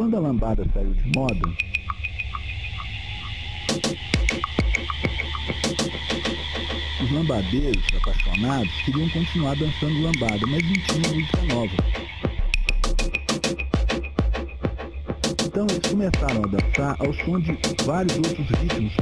Quando a lambada saiu de moda, os lambadeiros apaixonados queriam continuar dançando lambada, mas não tinham música nova. Então eles começaram a dançar ao som de vários outros ritmos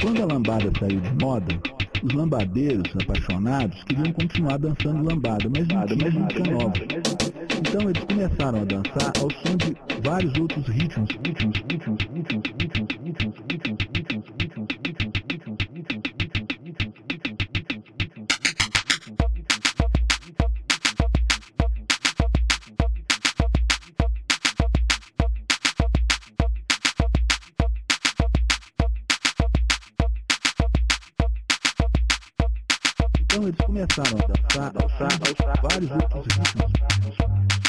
Quando a lambada saiu de moda, os lambadeiros apaixonados queriam continuar dançando lambada, mas não tinha música nova. Então eles começaram a dançar ao som de vários outros ritmos, ritmos, ritmos, ritmos, ritmos, ritmos, ritmos, ritmos. Então eles começaram a dançar, dançar, vários outros ritmos.